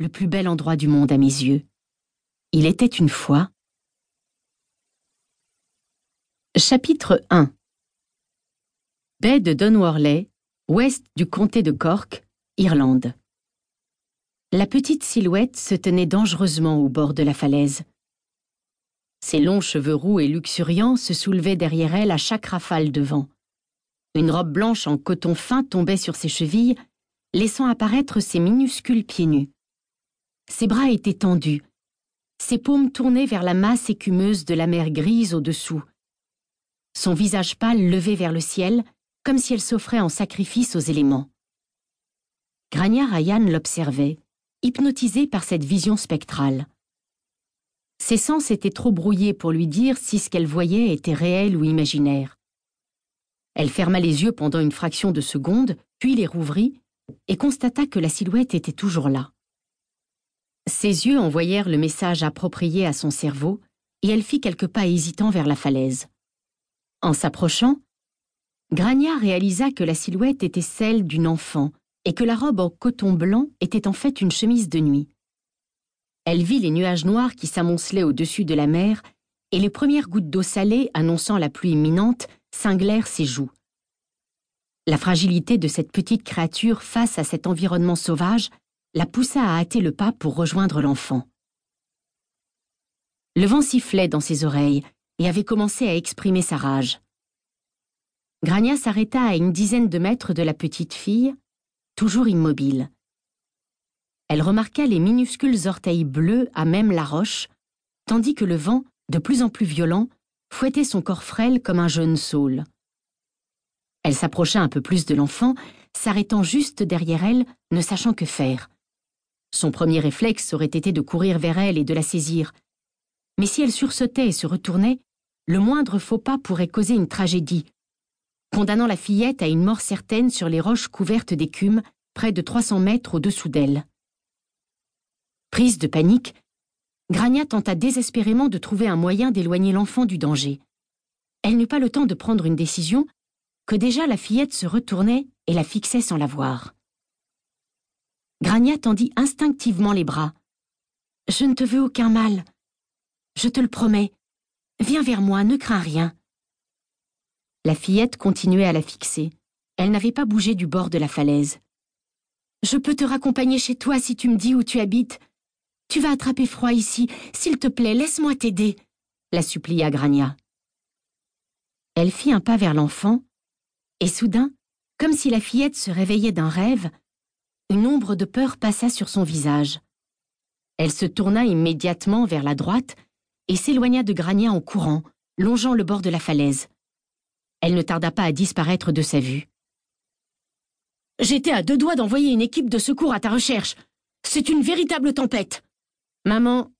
le plus bel endroit du monde à mes yeux. Il était une fois. Chapitre 1 Baie de Dunworley, ouest du comté de Cork, Irlande. La petite silhouette se tenait dangereusement au bord de la falaise. Ses longs cheveux roux et luxuriants se soulevaient derrière elle à chaque rafale de vent. Une robe blanche en coton fin tombait sur ses chevilles, laissant apparaître ses minuscules pieds nus. Ses bras étaient tendus, ses paumes tournées vers la masse écumeuse de la mer grise au-dessous. Son visage pâle levé vers le ciel, comme si elle s'offrait en sacrifice aux éléments. Grania Ryan l'observait, hypnotisé par cette vision spectrale. Ses sens étaient trop brouillés pour lui dire si ce qu'elle voyait était réel ou imaginaire. Elle ferma les yeux pendant une fraction de seconde, puis les rouvrit et constata que la silhouette était toujours là. Ses yeux envoyèrent le message approprié à son cerveau et elle fit quelques pas hésitants vers la falaise. En s'approchant, Grania réalisa que la silhouette était celle d'une enfant et que la robe en coton blanc était en fait une chemise de nuit. Elle vit les nuages noirs qui s'amoncelaient au-dessus de la mer et les premières gouttes d'eau salée annonçant la pluie imminente cinglèrent ses joues. La fragilité de cette petite créature face à cet environnement sauvage la poussa à hâter le pas pour rejoindre l'enfant. Le vent sifflait dans ses oreilles et avait commencé à exprimer sa rage. Grania s'arrêta à une dizaine de mètres de la petite fille, toujours immobile. Elle remarqua les minuscules orteils bleus à même la roche, tandis que le vent, de plus en plus violent, fouettait son corps frêle comme un jeune saule. Elle s'approcha un peu plus de l'enfant, s'arrêtant juste derrière elle, ne sachant que faire. Son premier réflexe aurait été de courir vers elle et de la saisir. Mais si elle sursautait et se retournait, le moindre faux pas pourrait causer une tragédie, condamnant la fillette à une mort certaine sur les roches couvertes d'écume, près de 300 mètres au-dessous d'elle. Prise de panique, Grania tenta désespérément de trouver un moyen d'éloigner l'enfant du danger. Elle n'eut pas le temps de prendre une décision que déjà la fillette se retournait et la fixait sans la voir. Grania tendit instinctivement les bras. Je ne te veux aucun mal. Je te le promets. Viens vers moi, ne crains rien. La fillette continuait à la fixer. Elle n'avait pas bougé du bord de la falaise. Je peux te raccompagner chez toi si tu me dis où tu habites, tu vas attraper froid ici. S'il te plaît, laisse-moi t'aider, la supplia Grania. Elle fit un pas vers l'enfant, et soudain, comme si la fillette se réveillait d'un rêve, une ombre de peur passa sur son visage. Elle se tourna immédiatement vers la droite et s'éloigna de Grania en courant, longeant le bord de la falaise. Elle ne tarda pas à disparaître de sa vue. J'étais à deux doigts d'envoyer une équipe de secours à ta recherche. C'est une véritable tempête. Maman,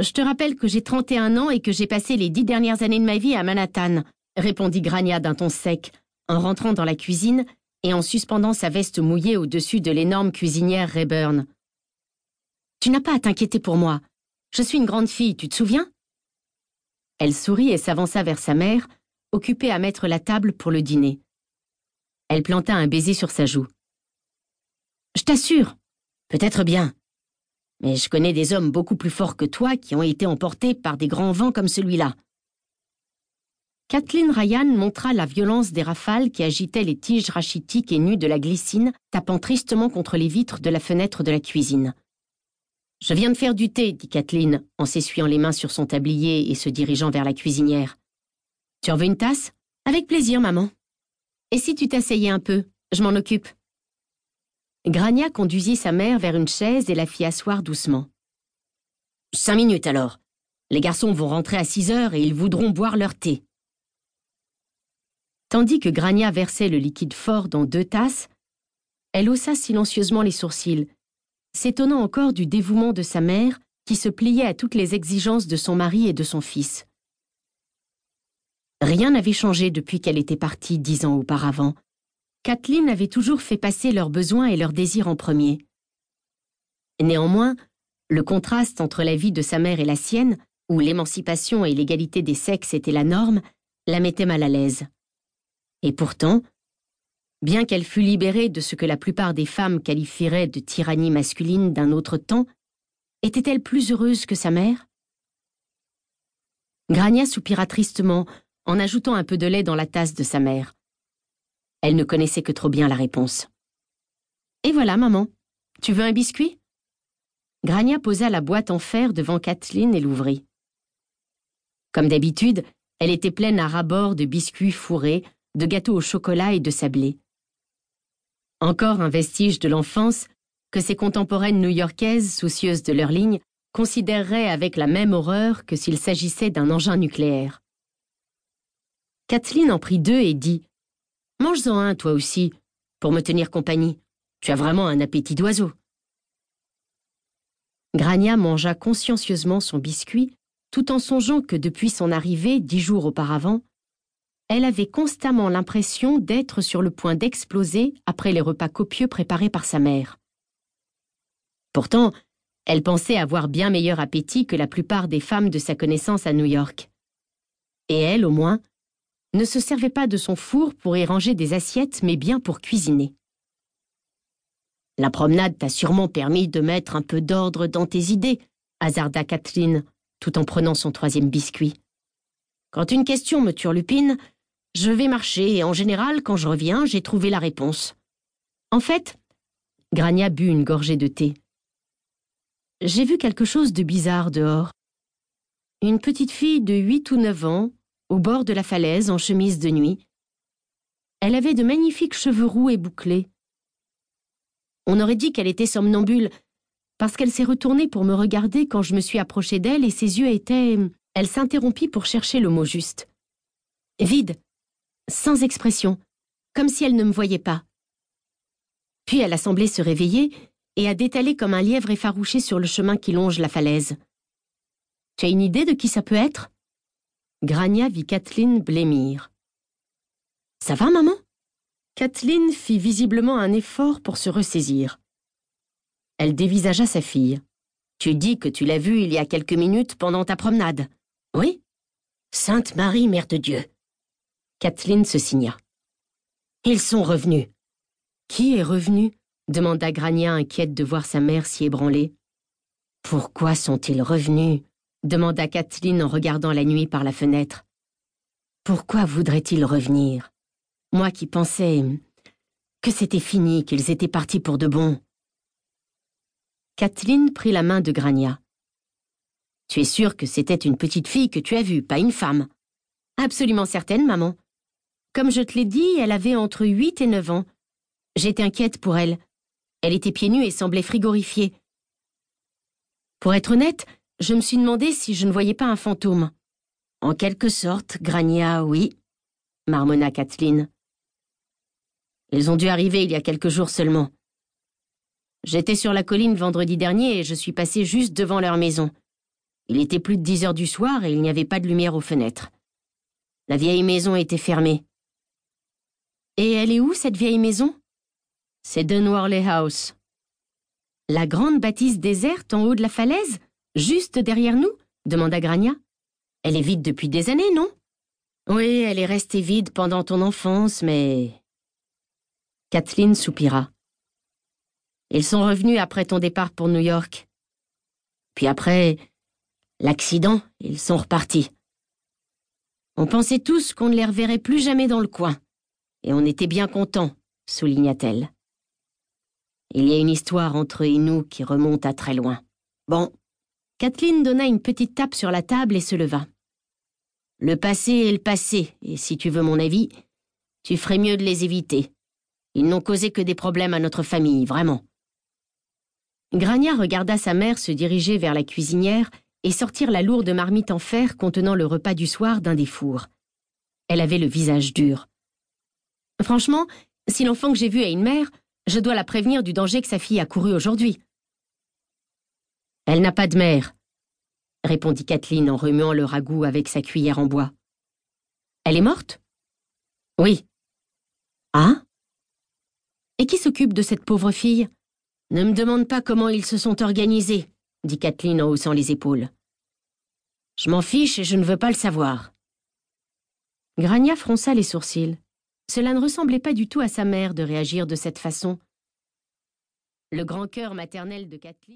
je te rappelle que j'ai 31 ans et que j'ai passé les dix dernières années de ma vie à Manhattan, répondit Grania d'un ton sec, en rentrant dans la cuisine et en suspendant sa veste mouillée au-dessus de l'énorme cuisinière Rayburn. Tu n'as pas à t'inquiéter pour moi. Je suis une grande fille, tu te souviens? Elle sourit et s'avança vers sa mère, occupée à mettre la table pour le dîner. Elle planta un baiser sur sa joue. Je t'assure, peut-être bien, mais je connais des hommes beaucoup plus forts que toi qui ont été emportés par des grands vents comme celui-là. Kathleen Ryan montra la violence des rafales qui agitaient les tiges rachitiques et nues de la glycine, tapant tristement contre les vitres de la fenêtre de la cuisine. Je viens de faire du thé, dit Kathleen, en s'essuyant les mains sur son tablier et se dirigeant vers la cuisinière. Tu en veux une tasse? Avec plaisir, maman. Et si tu t'asseyais un peu Je m'en occupe. Grania conduisit sa mère vers une chaise et la fit asseoir doucement. Cinq minutes alors. Les garçons vont rentrer à six heures et ils voudront boire leur thé. Tandis que Grania versait le liquide fort dans deux tasses, elle haussa silencieusement les sourcils, s'étonnant encore du dévouement de sa mère qui se pliait à toutes les exigences de son mari et de son fils. Rien n'avait changé depuis qu'elle était partie dix ans auparavant, Kathleen avait toujours fait passer leurs besoins et leurs désirs en premier. Néanmoins, le contraste entre la vie de sa mère et la sienne, où l'émancipation et l'égalité des sexes étaient la norme, la mettait mal à l'aise. Et pourtant, Bien qu'elle fût libérée de ce que la plupart des femmes qualifieraient de tyrannie masculine d'un autre temps, était-elle plus heureuse que sa mère? Grania soupira tristement en ajoutant un peu de lait dans la tasse de sa mère. Elle ne connaissait que trop bien la réponse. Et voilà, maman. Tu veux un biscuit? Grania posa la boîte en fer devant Kathleen et l'ouvrit. Comme d'habitude, elle était pleine à ras-bord de biscuits fourrés, de gâteaux au chocolat et de sablés. Encore un vestige de l'enfance que ses contemporaines new-yorkaises, soucieuses de leur ligne, considéreraient avec la même horreur que s'il s'agissait d'un engin nucléaire. Kathleen en prit deux et dit Mange-en un, toi aussi, pour me tenir compagnie. Tu as vraiment un appétit d'oiseau. Grania mangea consciencieusement son biscuit, tout en songeant que depuis son arrivée, dix jours auparavant, elle avait constamment l'impression d'être sur le point d'exploser après les repas copieux préparés par sa mère. Pourtant, elle pensait avoir bien meilleur appétit que la plupart des femmes de sa connaissance à New York. Et elle, au moins, ne se servait pas de son four pour y ranger des assiettes, mais bien pour cuisiner. La promenade t'a sûrement permis de mettre un peu d'ordre dans tes idées, hasarda Kathleen, tout en prenant son troisième biscuit. Quand une question me turlupine, je vais marcher et en général, quand je reviens, j'ai trouvé la réponse. En fait, Grania but une gorgée de thé. J'ai vu quelque chose de bizarre dehors. Une petite fille de huit ou neuf ans, au bord de la falaise, en chemise de nuit. Elle avait de magnifiques cheveux roux et bouclés. On aurait dit qu'elle était somnambule, parce qu'elle s'est retournée pour me regarder quand je me suis approchée d'elle et ses yeux étaient... Elle s'interrompit pour chercher le mot juste. Vide, sans expression, comme si elle ne me voyait pas. Puis elle a semblé se réveiller et a détalé comme un lièvre effarouché sur le chemin qui longe la falaise. Tu as une idée de qui ça peut être? Grania vit Kathleen blêmir. Ça va, maman? Kathleen fit visiblement un effort pour se ressaisir. Elle dévisagea sa fille. Tu dis que tu l'as vue il y a quelques minutes pendant ta promenade. Oui Sainte Marie, Mère de Dieu. Kathleen se signa. Ils sont revenus. Qui est revenu? demanda Grania inquiète de voir sa mère s'y ébranler. Pourquoi sont-ils revenus? demanda Kathleen en regardant la nuit par la fenêtre. Pourquoi voudraient-ils revenir? Moi qui pensais que c'était fini, qu'ils étaient partis pour de bon. Kathleen prit la main de Grania. Tu es sûre que c'était une petite fille que tu as vue, pas une femme? Absolument certaine, maman. Comme je te l'ai dit, elle avait entre huit et neuf ans. J'étais inquiète pour elle. Elle était pieds nus et semblait frigorifiée. Pour être honnête, je me suis demandé si je ne voyais pas un fantôme. En quelque sorte, Grania, oui, marmonna Kathleen. Ils ont dû arriver il y a quelques jours seulement. J'étais sur la colline vendredi dernier et je suis passé juste devant leur maison. Il était plus de dix heures du soir et il n'y avait pas de lumière aux fenêtres. La vieille maison était fermée. Et elle est où, cette vieille maison? C'est Dunwarley House. La grande bâtisse déserte en haut de la falaise Juste derrière nous? demanda Grania. Elle est vide depuis des années, non? Oui, elle est restée vide pendant ton enfance, mais... Kathleen soupira. Ils sont revenus après ton départ pour New York. Puis après l'accident, ils sont repartis. On pensait tous qu'on ne les reverrait plus jamais dans le coin. Et on était bien contents, souligna-t-elle. Il y a une histoire entre eux et nous qui remonte à très loin. Bon. Kathleen donna une petite tape sur la table et se leva. Le passé est le passé, et si tu veux mon avis, tu ferais mieux de les éviter. Ils n'ont causé que des problèmes à notre famille, vraiment. Grania regarda sa mère se diriger vers la cuisinière et sortir la lourde marmite en fer contenant le repas du soir d'un des fours. Elle avait le visage dur. Franchement, si l'enfant que j'ai vu a une mère, je dois la prévenir du danger que sa fille a couru aujourd'hui. Elle n'a pas de mère, répondit Kathleen en remuant le ragoût avec sa cuillère en bois. Elle est morte? Oui. Ah? Et qui s'occupe de cette pauvre fille? Ne me demande pas comment ils se sont organisés, dit Kathleen en haussant les épaules. Je m'en fiche et je ne veux pas le savoir. Grania fronça les sourcils. Cela ne ressemblait pas du tout à sa mère de réagir de cette façon. Le grand cœur maternel de Kathleen